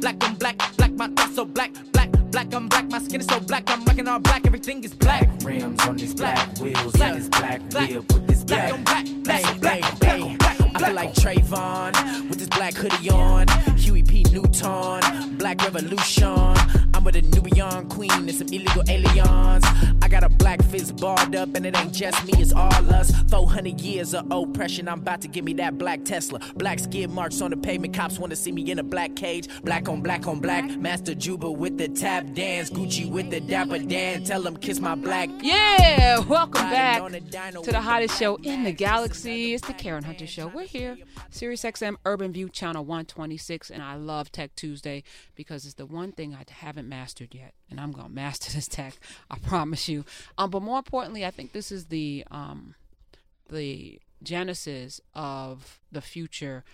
black on black, black, my thoughts so black, black, black, I'm black, my skin is so black, I'm rocking all black, everything is black. black Rims on these black wheels, Black. this black Black. wheel, put this Black black. on black, black Hey, on black, hey, black black I feel like Trayvon with this black hoodie on. Huey P. Newton, Black Revolution. I'm with a Nubian queen and some illegal aliens. A black fist barred up, and it ain't just me, it's all us. 400 years of oppression, I'm about to give me that black Tesla. Black skid marks on the pavement, cops wanna see me in a black cage. Black on black on black, Master Juba with the tap dance, Gucci with the dapper Dan. Tell them kiss my black. Yeah, welcome back on a dyno to the hottest show in the galaxy. It's the Karen Hunter Show. We're here, Sirius XM Urban View Channel 126, and I love Tech Tuesday because it's the one thing I haven't mastered yet, and I'm gonna master this tech. I promise you. Um, but more importantly, I think this is the um, the genesis of the future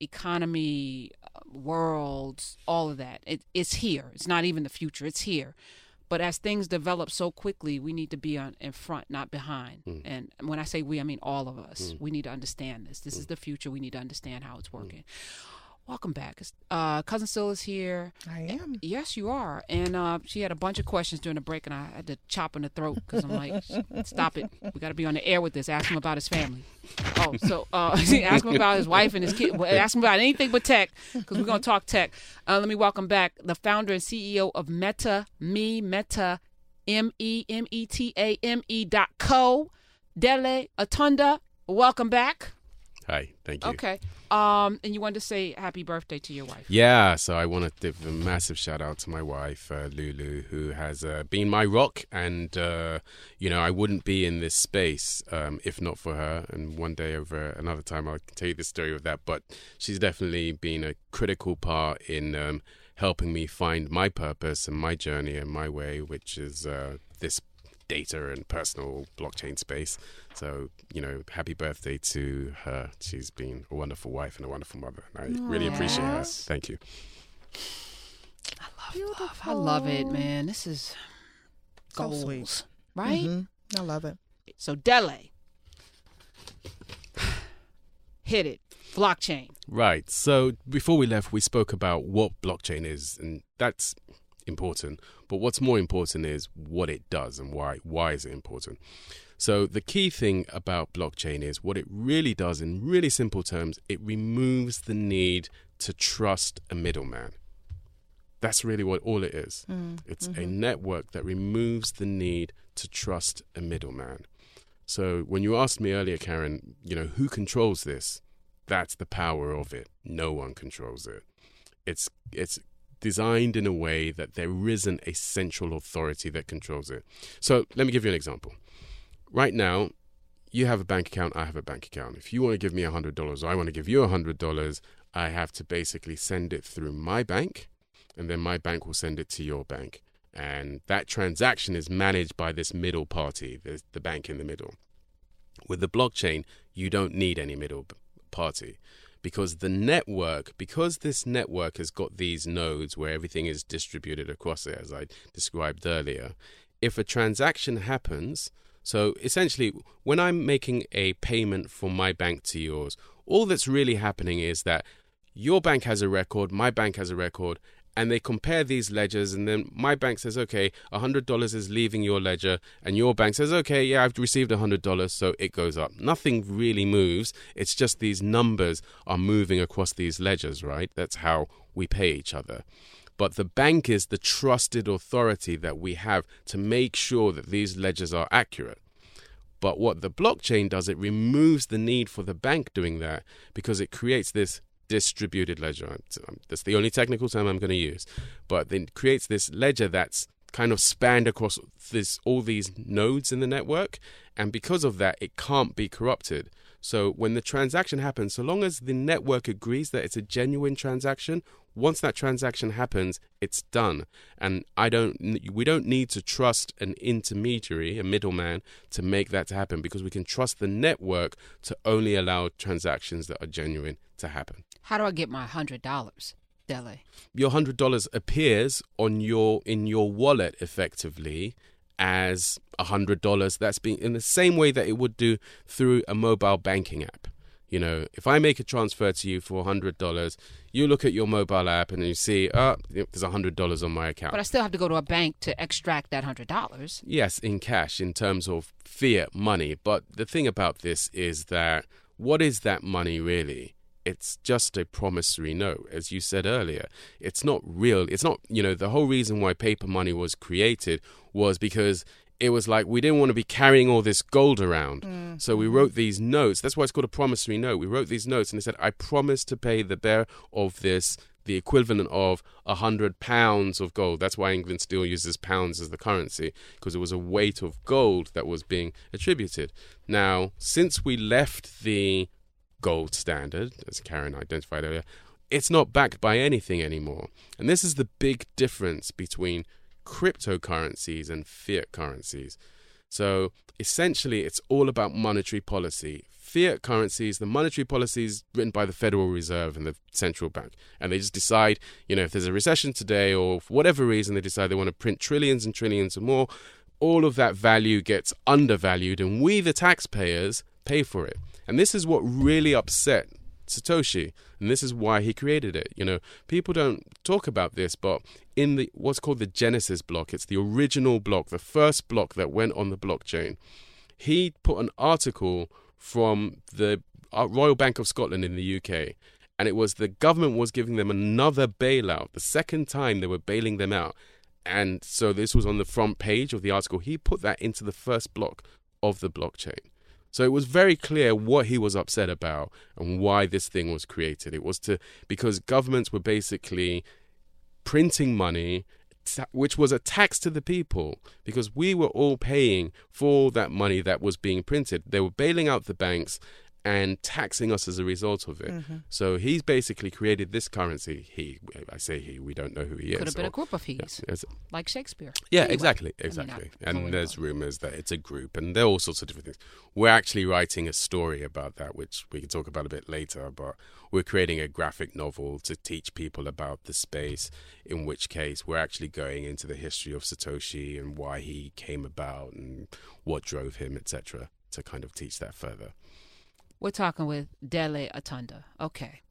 economy, uh, worlds, all of that. It, it's here. It's not even the future. It's here. But as things develop so quickly, we need to be on in front, not behind. And when I say we, I mean all of us. We need to understand this. This is the future. We need to understand how it's working. Welcome back. Uh, Cousin Syl is here. I am. Yes, you are. And uh, she had a bunch of questions during the break, and I had to chop in the throat because I'm like, stop it. We got to be on the air with this. Ask him about his family. Oh, so uh, ask him about his wife and his kid. Well, Ask him about anything but tech because we're going to talk tech. Uh, let me welcome back the founder and CEO of Meta Me, Meta, M E M E T A M E dot co, Dele Atanda. Welcome back. Hi, thank you. Okay. Um, and you wanted to say happy birthday to your wife. Yeah, so I want to give a massive shout out to my wife, uh, Lulu, who has uh, been my rock. And, uh, you know, I wouldn't be in this space um, if not for her. And one day over another time, I'll tell you the story of that. But she's definitely been a critical part in um, helping me find my purpose and my journey and my way, which is uh, this data and personal blockchain space. So, you know, happy birthday to her. She's been a wonderful wife and a wonderful mother. And I really appreciate her. Thank you. I love it, man. This is So goals, sweet. right? Mhm. I love it. So Dele, hit it. Blockchain. Right. So before we left, we spoke about what blockchain is, and that's important. But what's more important is what it does and why. Why is it important? So the key thing about blockchain is what it really does in really simple terms, it removes the need to trust a middleman. That's really what all it is. Mm, it's a mm-hmm. network that removes the need to trust a middleman. So when you asked me earlier, Karen, you know, who controls this? That's the power of it. No one controls it. It's it's designed in a way that there isn't a central authority that controls it. So let me give you an example. Right now, you have a bank account, I have a bank account. If you want to give me $100 or I want to give you $100, I have to basically send it through my bank, and then my bank will send it to your bank. And that transaction is managed by this middle party, the, the bank in the middle. With the blockchain, you don't need any middle party because the network, because this network has got these nodes where everything is distributed across it, as I described earlier, if a transaction happens, so essentially, when I'm making a payment from my bank to yours, all that's really happening is that your bank has a record, my bank has a record, and they compare these ledgers, and then my bank says, okay, $100 is leaving your ledger, and your bank says, okay, yeah, I've received $100, so it goes up. Nothing really moves. It's just these numbers are moving across these ledgers, right? That's how we pay each other but the bank is the trusted authority that we have to make sure that these ledgers are accurate. But what the blockchain does, it removes the need for the bank doing that because it creates this distributed ledger. Um, That's the only technical term I'm going to use. But it creates this ledger that's kind of spanned across this all these nodes in the network and because of that it can't be corrupted so when the transaction happens so long as the network agrees that it's a genuine transaction once that transaction happens it's done and i don't we don't need to trust an intermediary a middleman to make that to happen because we can trust the network to only allow transactions that are genuine to happen How do I get my hundred dollars, Dele? your hundred dollars appears on your in your wallet effectively as a hundred dollars that's being in the same way that it would do through a mobile banking app You know, if I make a transfer to you for hundred dollars, you look at your mobile app and you see, oh, there's hundred dollars on my account. But I still have to go to a bank to extract that hundred dollars. Yes, in cash, in terms of fiat money. But the thing about this is that what is that money really? It's just a promissory note, as you said earlier. It's not real. It's not, you know, the whole reason why paper money was created was because it was like we didn't want to be carrying all this gold around. So we mm-hmm. wrote these notes. That's why it's called a promissory note. We wrote these notes and it said, I promise to pay the bearer of this the equivalent of a hundred pounds of gold. That's why England still uses pounds as the currency because it was a weight of gold that was being attributed. Now, since we left the gold standard, as Karen identified earlier, it's not backed by anything anymore. And this is the big difference between cryptocurrencies and fiat currencies. So essentially, it's all about monetary policy. Fiat currencies, the monetary policies written by the Federal Reserve and the central bank. And they just decide, you know, if there's a recession today or for whatever reason they decide they want to print trillions and trillions and more, all of that value gets undervalued and we, the taxpayers, pay for it. And this is what really upset Satoshi, and this is why he created it. You know, people don't talk about this, but in the what's called the Genesis block, it's the original block, the first block that went on the blockchain. He put an article from the uh, Royal Bank of Scotland in the UK, and it was the government was giving them another bailout. The second time they were bailing them out, and so this was on the front page of the article. He put that into the first block of the blockchain. So it was very clear what he was upset about and why this thing was created. It was to because governments were basically printing money which was a tax to the people because we were all paying for that money that was being printed. They were bailing out the banks and taxing us as a result of it. Mm-hmm. So he's basically created this currency. He, I say he, we don't know who he is. Could have been or- a group of he's, Yes. like Shakespeare. Yeah, Anyway, exactly, I mean, exactly. and there's rumors that it's a group, and there are all sorts of different things. We're actually writing a story about that, which we can talk about a bit later. But we're creating a graphic novel to teach people about the space. In which case, we're actually going into the history of Satoshi and why he came about and what drove him, etc. To kind of teach that further. We're talking with Dele Atanda. Okay.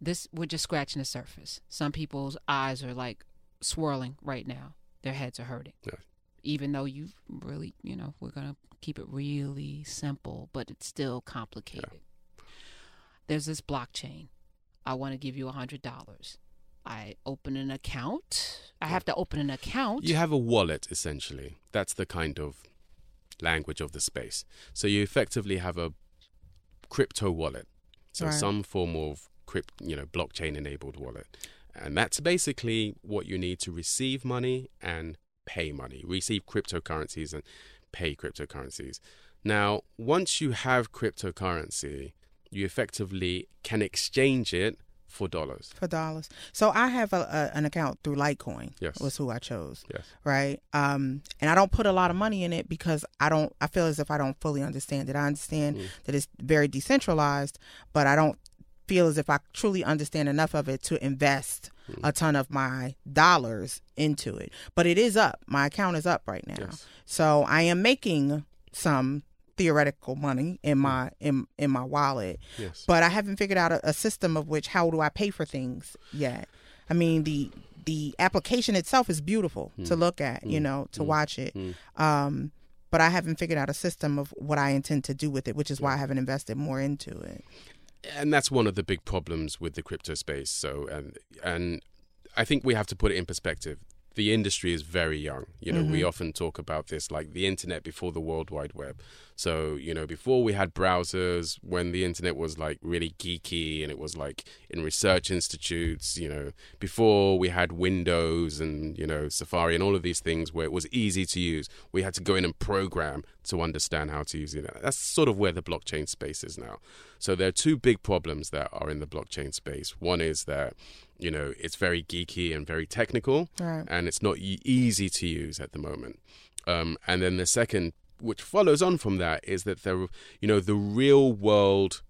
This we're just scratching the surface. Some people's eyes are like swirling right now. Their heads are hurting. Yeah. Even though you really, you know, we're gonna keep it really simple, but it's still complicated. There's this blockchain. I want to give you a hundred dollars. I open an account. I have to open an account. You have a wallet, essentially. That's the kind of language of the space. So you effectively have a crypto wallet. So Right. some form of crypt, you know, blockchain enabled wallet. And that's basically what you need to receive money and pay money. Receive cryptocurrencies and pay cryptocurrencies. Now, once you have cryptocurrency, you effectively can exchange it for dollars. for dollars. So I have a, a, an account through Litecoin. Yes. was who I chose. Yes. Right. Um, and I don't put a lot of money in it because I don't. I feel as if I don't fully understand it. I understand Mm. that it's very decentralized, but I don't feel as if I truly understand enough of it to invest Mm. a ton of my dollars into it. But it is up. My account is up right now. Yes. So I am making some theoretical money in my in in my wallet Yes. but I haven't figured out a, a system of which how do I pay for things yet. I mean the the application itself is beautiful to hmm. look at, you hmm. know, to hmm. watch it. Um, but I haven't figured out a system of what I intend to do with it, which is why I haven't invested more into it. and that's one of the big problems with the crypto space. So, and and I think we have to put it in perspective. The industry is very young. You know, we mm-hmm. often talk about this like the internet before the World Wide Web. So, you know, before we had browsers, when the internet was like really geeky and it was like in research institutes, you know, before we had Windows and, you know, Safari and all of these things where it was easy to use, we had to go in and program to understand how to use it. That's sort of where the blockchain space is now. So there are two big problems that are in the blockchain space. One is that, you know, it's very geeky and very technical, Right. and it's not e- easy to use at the moment. Um, and then the second, which follows on from that, is that there, you know, the real world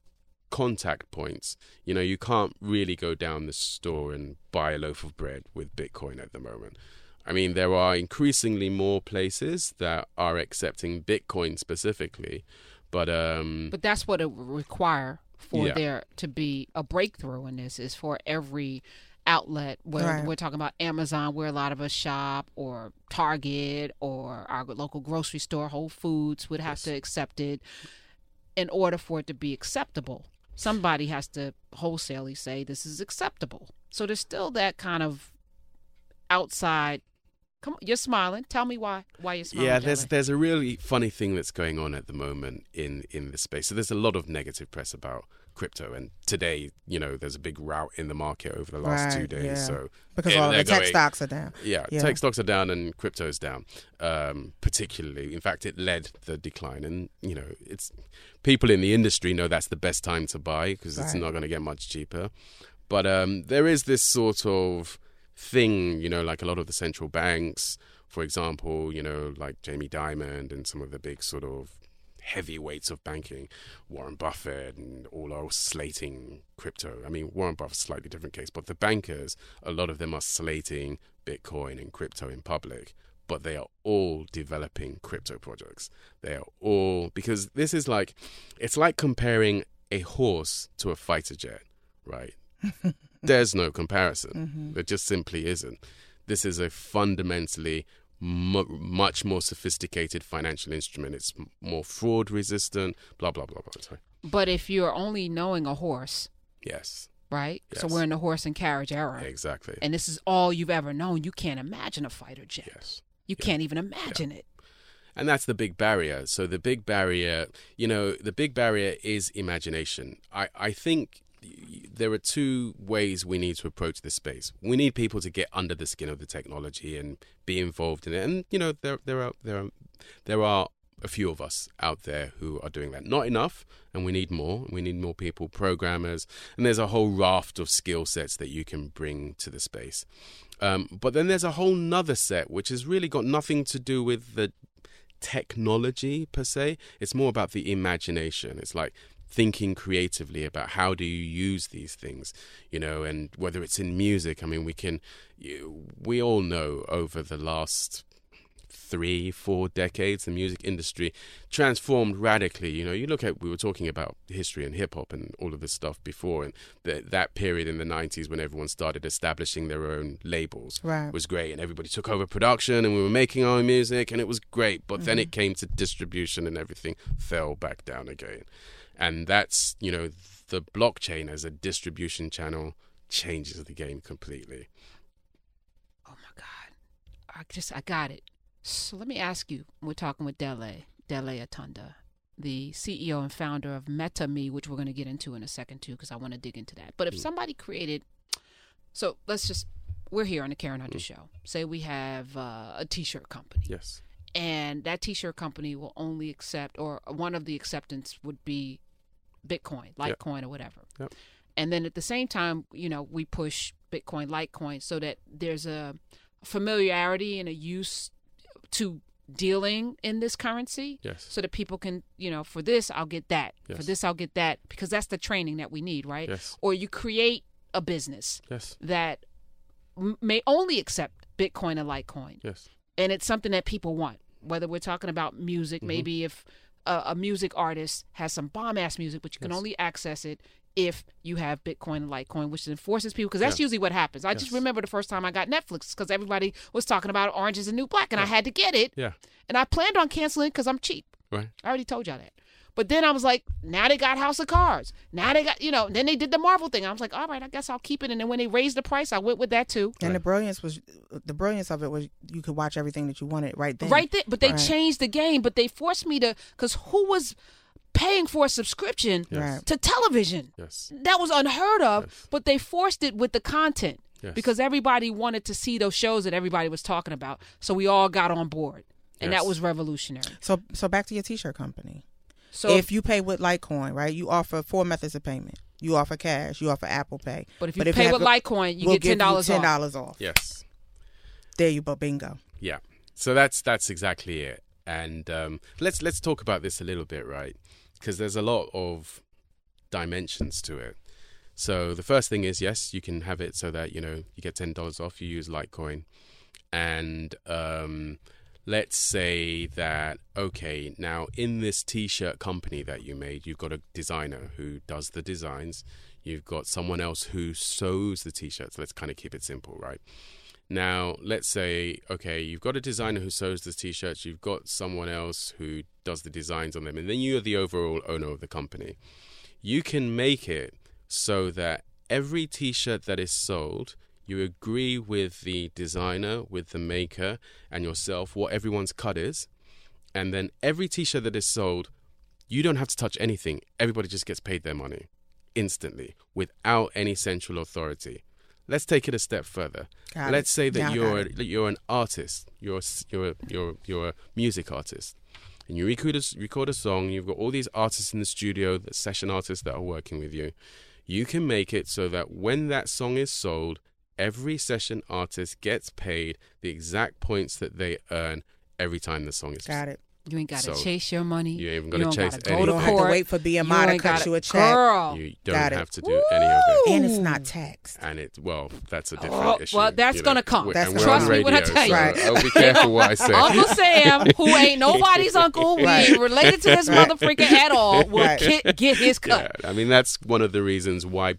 contact points. You know, you can't really go down the store and buy a loaf of bread with Bitcoin at the moment. I mean, there are increasingly more places that are accepting Bitcoin specifically, but um, But that's what it would require for Yeah. there to be a breakthrough in this is for every outlet whether Right. we're talking about Amazon where a lot of us shop or Target or our local grocery store Whole Foods would have to accept it in order for it to be acceptable somebody has to wholesalely say this is acceptable so there's still that kind of outside come on you're smiling tell me why why you're smiling yeah, there's Jelly. there's a really funny thing that's going on at the moment in in the space. So there's a lot of negative press about crypto, and today, you know, there's a big rout in the market over the last two days. yeah. So because all the tech going- stocks are down. Yeah, Yeah. tech stocks are down and crypto's down, um, particularly. In fact, it led the decline, and you know, it's people in the industry know that's the best time to buy because it's not going to get much cheaper. But um, there is this sort of thing, you know, like a lot of the central banks, for example, you know, like Jamie Dimon and some of the big sort of heavyweights of banking, Warren Buffett and all are slating crypto. I mean, Warren Buffett's slightly different case, but the bankers, a lot of them are slating Bitcoin and crypto in public. But they are all developing crypto projects. They are all because this is like, it's like comparing a horse to a fighter jet, right? There's no comparison. Mm-hmm. There just simply isn't. This is a fundamentally mu much more sophisticated financial instrument. It's more fraud resistant. Blah blah blah blah. Sorry. but if you're only knowing a horse Yes, right so we're in the horse and carriage era exactly. and this is all you've ever known you can't imagine a fighter jet yes. you can't even imagine it And that's the big barrier. So the big barrier, you know, the big barrier is imagination. I, I think there are two ways we need to approach this space. We need people to get under the skin of the technology and be involved in it. And you know, there there are there are there are a few of us out there who are doing that. Not enough, and we need more. We need more people, programmers, and there's a whole raft of skill sets that you can bring to the space. Um, but then there's a whole nother set which has really got nothing to do with the technology per se. It's more about the imagination. It's like thinking creatively about how do you use these things, you know, and whether it's in music. I mean, we can, we all know over the last three, four decades, the music industry transformed radically. You know, you look at, we were talking about history and hip hop and all of this stuff before, and the, that period in the 90s when everyone started establishing their own labels Right. was great, and everybody took over production, and we were making our own music, and it was great. But then mm-hmm. it came to distribution, and everything fell back down again. And that's, you know, the blockchain as a distribution channel changes the game completely. oh my god. I just i got it. So let me ask you we're talking with dele dele atanda the ceo and founder of metame which we're going to get into in a second too because i want to dig into that. But if somebody created so let's just we're here on the karen hunter show. Say we have uh, a t-shirt company. Yes. and that t-shirt company will only accept or one of the acceptance would be bitcoin Yep. litecoin or whatever Yep. and then at the same time you know we push bitcoin litecoin so that there's a familiarity and a use to dealing in this currency Yes. so that people can you know for this i'll get that for this i'll get that because that's the training that we need right Yes. or you create a business Yes. that m- may only accept bitcoin and litecoin Yes. and it's something that people want. Whether we're talking about music, Mm-hmm. maybe if a, a music artist has some bomb ass music, but you can Yes. only access it if you have Bitcoin and Litecoin, which enforces people. Because that's Yeah. usually what happens. I just remember the first time I got Netflix because everybody was talking about Orange is the New Black, and I had to get it. Yeah. And I planned on canceling because I'm cheap. Right. I already told y'all that. But then I was like, now they got House of Cards. Now they got, you know, then they did the Marvel thing. I was like, all right, I guess I'll keep it. And then when they raised the price, I went with that too. And the brilliance was the brilliance of it was you could watch everything that you wanted right then. Right there, but they Right. changed the game. But they forced me to, because who was paying for a subscription Yes. Right. to television? Yes. That was unheard of. Yes. But they forced it with the content Yes. because everybody wanted to see those shows that everybody was talking about. So we all got on board, and Yes. that was revolutionary. So so back to your t-shirt company. So, if you pay with Litecoin, right, you offer four methods of payment. You offer cash. You offer Apple Pay. but if you pay have with to- Litecoin, you we'll get ten dollars Ten off. dollars off. Yes. There you go. Bingo. Yeah. So that's that's exactly it. And um, let's let's talk about this a little bit, right? Because there's a lot of dimensions to it. So the first thing is yes, you can have it so that you know you get ten dollars off. You use Litecoin, and um, let's say that okay now in this t-shirt company that you made you've got a designer who does the designs. You've got someone else who sews the t-shirts. Let's kind of keep it simple right? Now let's say okay you've got a designer who sews the t-shirts. You've got someone else who does the designs on them and then you're the overall owner of the company. You can make it so that every t-shirt that is sold you agree with the designer, with the maker, and yourself what everyone's cut is. And then every t shirt that is sold, you don't have to touch anything. Everybody just gets paid their money instantly without any central authority. Let's take it a step further. Got Let's it. say that I you're that you're an artist. You're a you're a, you're you're a music artist, and you record a, record a song. You've got all these artists in the studio, the session artists that are working with you. You can make it so that when that song is sold, every session artist gets paid the exact points that they earn every time the song is Got it. You ain't got to So, chase your money. you ain't even You gotta chase gotta anything. You don't have to wait for BMI to cut gotta- you a check. Girl. You don't Got it. have to do any of it. And it's not taxed. And it well, that's a oh, different Oh, issue. well, that's gonna come. That's and gonna we're Trust me when I tell you. so Right. I'll be careful what I say. Uncle Sam, who ain't nobody's uncle, we Right. ain't related to this Right. motherfucker at all, will Right. get, get his cut. Yeah, I mean that's one of the reasons why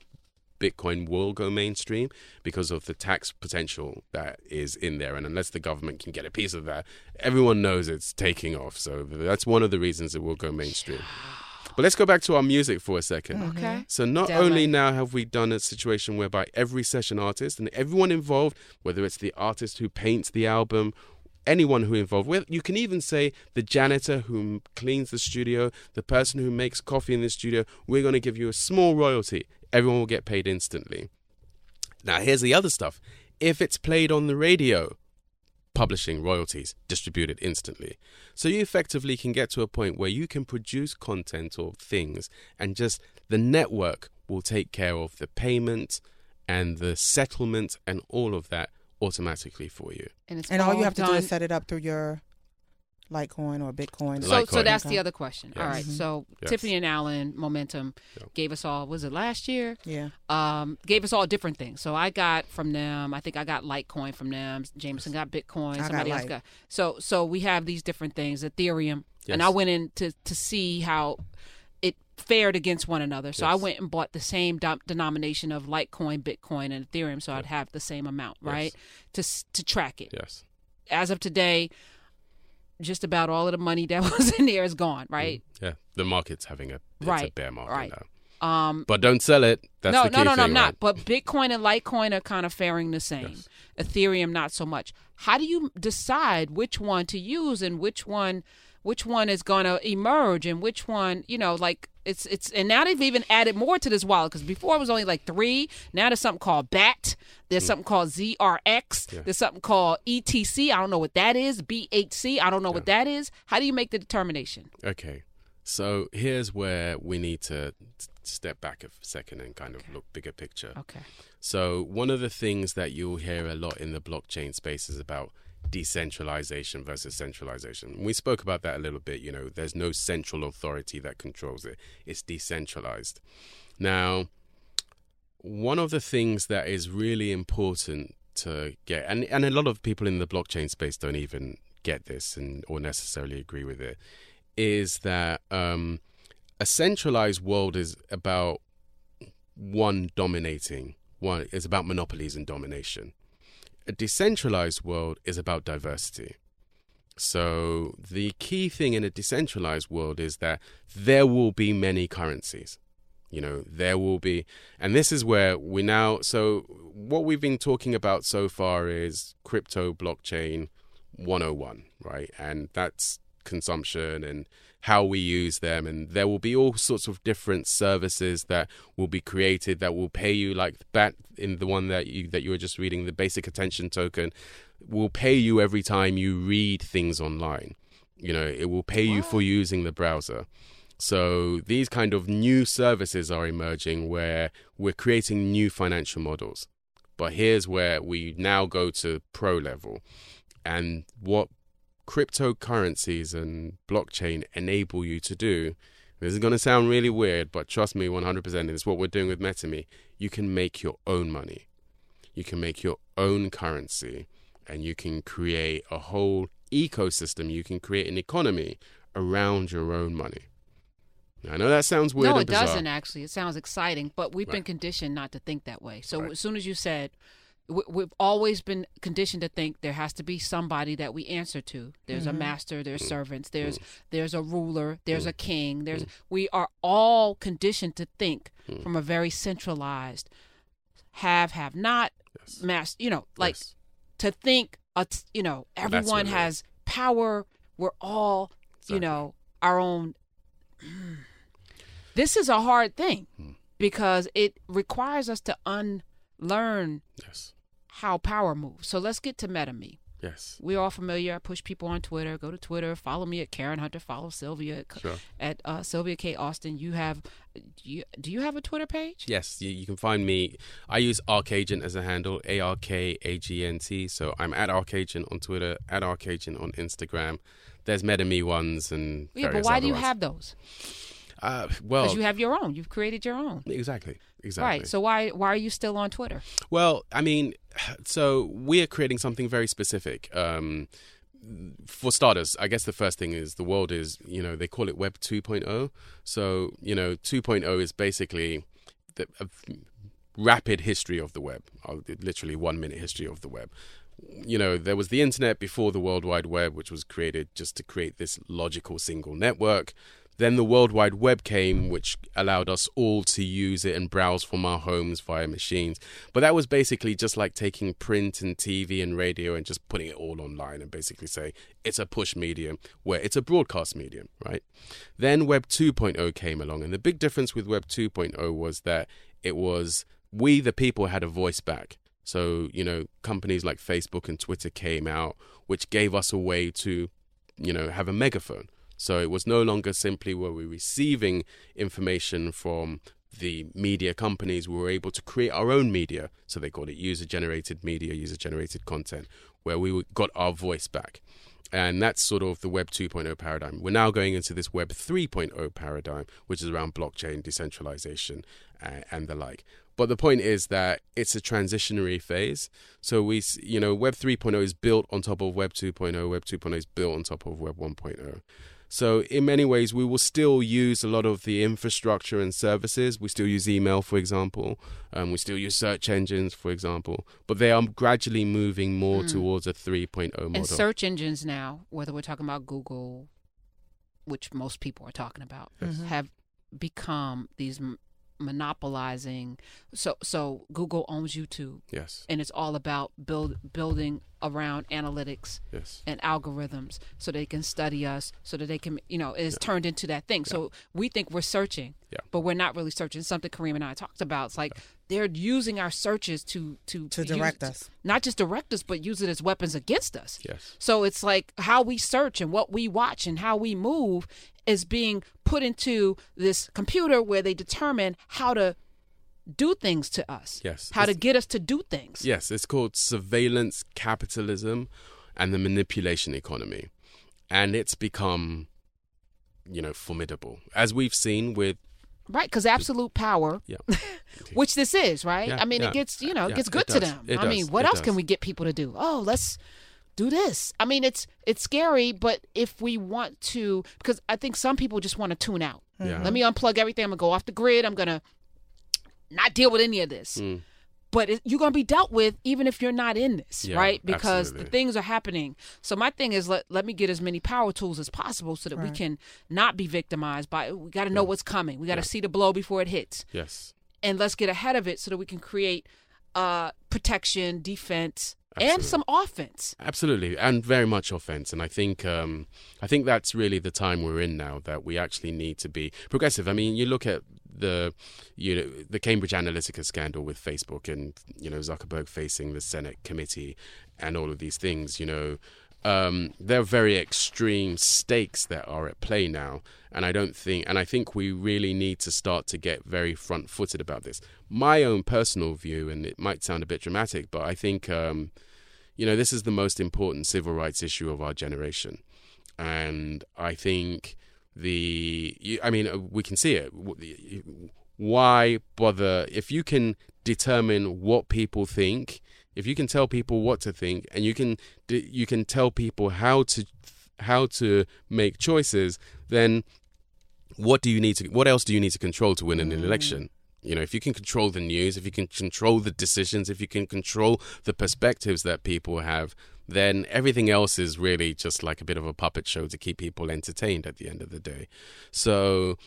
Bitcoin will go mainstream because of the tax potential that is in there, and unless the government can get a piece of that, everyone knows it's taking off. So that's one of the reasons it will go mainstream. But let's go back to our music for a second. Mm-hmm. Okay. So not Damn only now have we done a situation whereby every session artist and everyone involved, whether it's the artist who paints the album, anyone who involved, well, you can even say the janitor who cleans the studio, the person who makes coffee in the studio, we're going to give you a small royalty. Everyone will get paid instantly. Now here's the other stuff. If it's played on the radio, publishing royalties distributed instantly. So you effectively can get to a point where you can produce content or things and just the network will take care of the payment and the settlement and all of that automatically for you. And, it's And all you have to do is set it up through your Litecoin or Bitcoin. So, so that's the other question. All right. Yes. right. So Yes. Tiffany and Allen Momentum Yeah. gave us all. Was it last year? yeah. Um, gave us all different things. So I got from them. I think I got Litecoin from them. Jameson got Bitcoin. I got somebody else Lite. got. So so we have these different things. Ethereum. And I went in to to see how it fared against one another. So I went and bought the same dom- denomination of Litecoin, Bitcoin, and Ethereum. So I'd have the same amount, right? To to track it. Yes. As of today, just about all of the money that was in there is gone, right? Yeah. The market's having a, it's a Right, bear market right. now. Um, But don't sell it. That's no, the key no, no, no, thing, I'm right? not. But Bitcoin and Litecoin are kind of faring the same. Yes. Ethereum, not so much. How do you decide which one to use and which one, which one is going to emerge and which one, you know, like it's it's and now they've even added more to this wallet because before it was only like three. Now there's something called BAT. There's hmm. something called ZRX. Yeah. There's something called ETC. I don't know what that is. BHC. I don't know what that is. How do you make the determination? Okay. So here's where we need to step back a second and kind of look bigger picture. Okay. So one of the things that you'll hear a lot in the blockchain space is about decentralization versus centralization. We spoke about that a little bit, you know, there's no central authority that controls it. It's decentralized. Now, one of the things that is really important to get and and a lot of people in the blockchain space don't even get this and or necessarily agree with it is that um a centralized world is about one dominating one is about monopolies and domination a decentralized world is about diversity. So the key thing in a decentralized world is that there will be many currencies you know there will be and this is where we now so what we've been talking about so far is crypto blockchain 101 right? And that's consumption and how we use them. And there will be all sorts of different services that will be created that will pay you like that in the one that you that you were just reading the basic attention token will pay you every time you read things online. You know it will pay you for using the browser. So these kind of new services are emerging where we're creating new financial models. But here's where we now go to pro level. And what cryptocurrencies and blockchain enable you to do. This is going to sound really weird, but trust me 100%, and it's what we're doing with MetaMe. You can make your own money. You can make your own currency and you can create a whole ecosystem. You can create an economy around your own money. I know that sounds weird. no, it doesn't actually. It sounds exciting, but we've been conditioned not to think that way. So Right. as soon as you said, we've always been conditioned to think there has to be somebody that we answer to. There's a master, there's servants, there's there's a ruler, there's a king. There's we are all conditioned to think from a very centralized have have not Yes. mass. You know, like Yes. to think. Uh, you know, everyone has power. We're all you know our own this is a hard thing Hmm. because it requires us to unlearn Yes. How power moves. So let's get to MetaMe. Yes. We're all familiar. I push people on Twitter. Go to Twitter. Follow me at Karen Hunter. Follow Sylvia at, Sure. at uh, Sylvia K Austin. You have, you, do you have a Twitter page? Yes, you, you can find me. I use Arcagent as a handle, A R K A G N T. So I'm at Arcagent on Twitter, at Arcagent on Instagram. There's MetaMe ones and Yeah, but why do you ones. have those? Uh, well, Because you have your own. You've created your own. exactly, exactly. Right. So why why are you still on Twitter? Well, I mean, so we're creating something very specific. Um, for starters, I guess the first thing is the world is, you know, they call it Web 2.0. So, you know, 2.0 is basically the a rapid history of the web, uh, literally one minute history of the web. You know, there was the internet before the World Wide Web, which was created just to create this logical single network. Then the World Wide Web came, which allowed us all to use it and browse from our homes via machines. But that was basically just like taking print and TV and radio and just putting it all online and basically say it's a push medium where it's a broadcast medium, right? Then Web 2.0 came along, and the big difference with Web 2.0 was that it was we, the people, had a voice back. So, you know, companies like Facebook and Twitter came out, which gave us a way to, you know, have a megaphone. So it was no longer simply were we were receiving information from the media companies, we were able to create our own media. So they called it user generated media, user generated content, where we got our voice back. And that's sort of the Web 2.0 paradigm. We're now going into this Web 3.0 paradigm, which is around blockchain, decentralization, uh, and the like. But the point is that it's a transitionary phase. So we, you know, Web 3.0 is built on top of Web 2.0. Web 2.0 is built on top of Web 1.0. So in many ways, we will still use a lot of the infrastructure and services. We still use email, for example. Um, we still use search engines, for example. But they are gradually moving more towards a 3.0 model. And search engines now, whether we're talking about Google, which most people are talking about, have become these m- monopolizing. So so Google owns YouTube, yes, and it's all about build building around analytics yes, and algorithms so they can study us so that they can you know it's turned into that thing. So we think we're searching Yeah. but we're not really searching. Something kareem and i talked about. It's like they're using our searches to to To use- direct us. not just direct us but use it as weapons against us. Yes. so it's like how we search and what we watch and how we move is being put into this computer where they determine how to do things to us Yes. how to get us to do things Yes, it's called surveillance capitalism and the manipulation economy. And it's become, you know, formidable. As we've seen with, Right, because absolute power, yeah, which this is, right? Yeah, I mean, yeah, it gets you know, it gets it good to them. it I mean, what it else can we get people to do? Oh, let's do this. I mean, it's it's scary, but if we want to, because I think some people just want to tune out. Yeah. Let me unplug everything. I'm gonna go off the grid. I'm gonna not deal with any of this. Mm. But it, you're gonna be dealt with even if you're not in this, Yeah, right? Because absolutely. the things are happening. So my thing is let let me get as many power tools as possible so that we can not be victimized by. We got to know what's coming. We got to see the blow before it hits yes, and let's get ahead of it so that we can create uh, protection, defense, and some offense. absolutely, and very much offense. And I think, um, I think that's really the time we're in now that we actually need to be progressive. I mean, you look at the, you know, the Cambridge Analytica scandal with Facebook, and you know Zuckerberg facing the Senate committee, and all of these things. You know, um, there are very extreme stakes that are at play now, and I don't think, and I think we really need to start to get very front-footed about this. My own personal view, and it might sound a bit dramatic, but I think, um, you know, this is the most important civil rights issue of our generation, and I think the, I mean, uh, we can see it. Why bother if you can determine what people think? If you can tell people what to think and you can you can tell people how to how to make choices, then what do you need to what else do you need to control to win an Mm. election? You know, if you can control the news, if you can control the decisions, if you can control the perspectives that people have, then everything else is really just like a bit of a puppet show to keep people entertained at the end of the day. So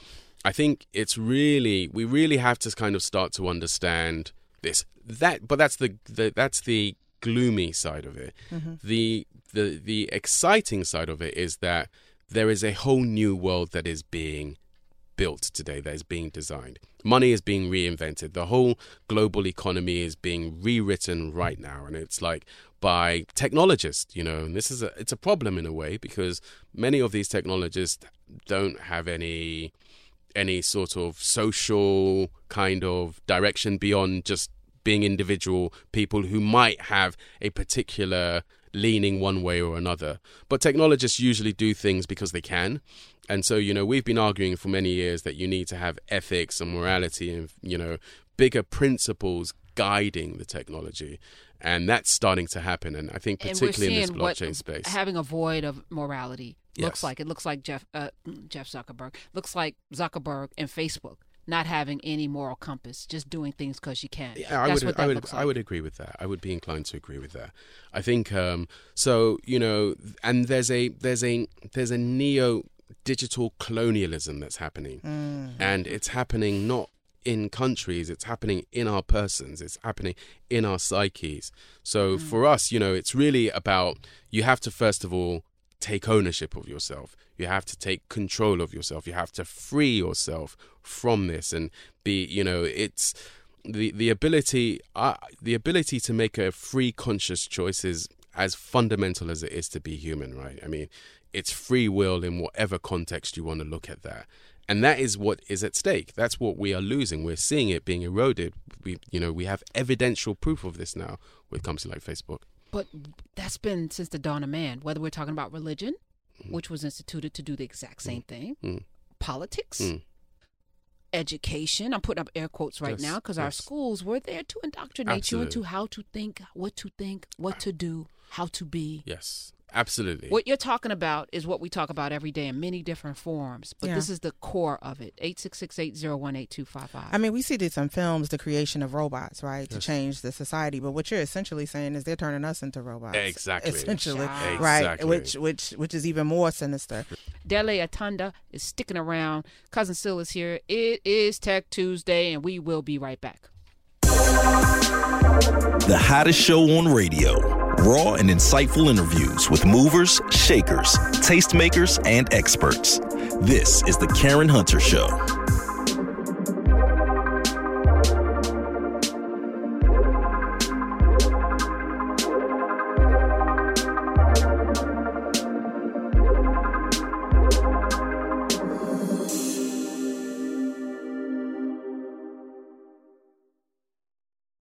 I think it's really we really have to kind of start to understand this. That but that's the, the that's the gloomy side of it. Mm-hmm. The the the exciting side of it is that there is a whole new world that is being built today that is being designed. Money is being reinvented. The whole global economy is being rewritten right now, and it's like by technologists, you know. And this is a it's a problem in a way because many of these technologists don't have any any sort of social kind of direction beyond just being individual people who might have a particular leaning one way or another. But technologists usually do things because they can. And so, you know, we've been arguing for many years that you need to have ethics and morality and, you know, bigger principles guiding the technology. And that's starting to happen. And I think, particularly in this seeing what blockchain space. having a void of morality looks Yes. like. It looks like Jeff uh, Jeff Zuckerberg looks like Zuckerberg and Facebook not having any moral compass, just doing things because you can. Yeah, I That's would, I would, looks I would agree with that. I would be inclined to agree with that. I think um, so. You know, and there's a there's a there's a neo digital colonialism that's happening, and it's happening not in countries. It's happening in our persons. It's happening in our psyches. So for us, you know, it's really about you have to first of all take ownership of yourself. You have to take control of yourself. You have to free yourself from this and be, you know, it's the the ability uh, the ability to make a free conscious choice is as fundamental as it is to be human, right? I mean, it's free will in whatever context you want to look at that. And that is what is at stake. That's what we are losing. We're seeing it being eroded. We, you know, we have evidential proof of this now with companies like Facebook. But that's been since the dawn of man. Whether we're talking about religion, which was instituted to do the exact same thing, Mm. politics, Mm. education. I'm putting up air quotes right Yes, now because our schools were there to indoctrinate you into how to think, what to think, what to do, how to be. Yes, absolutely. What you're talking about is what we talk about every day in many different forms, but Yeah. this is the core of it. 866-801-8255. I mean, we see this in films, the creation of robots, right, to change the society. But what you're essentially saying is they're turning us into robots. Exactly. Essentially, Child. right? Exactly. Which, which, which is even more sinister. Dele Atanda is sticking around. Cousin Sil is here. It is Tech Tuesday, and we will be right back. The hottest show on radio. Raw and insightful interviews with movers, shakers, tastemakers, and experts. This is The Karen Hunter Show.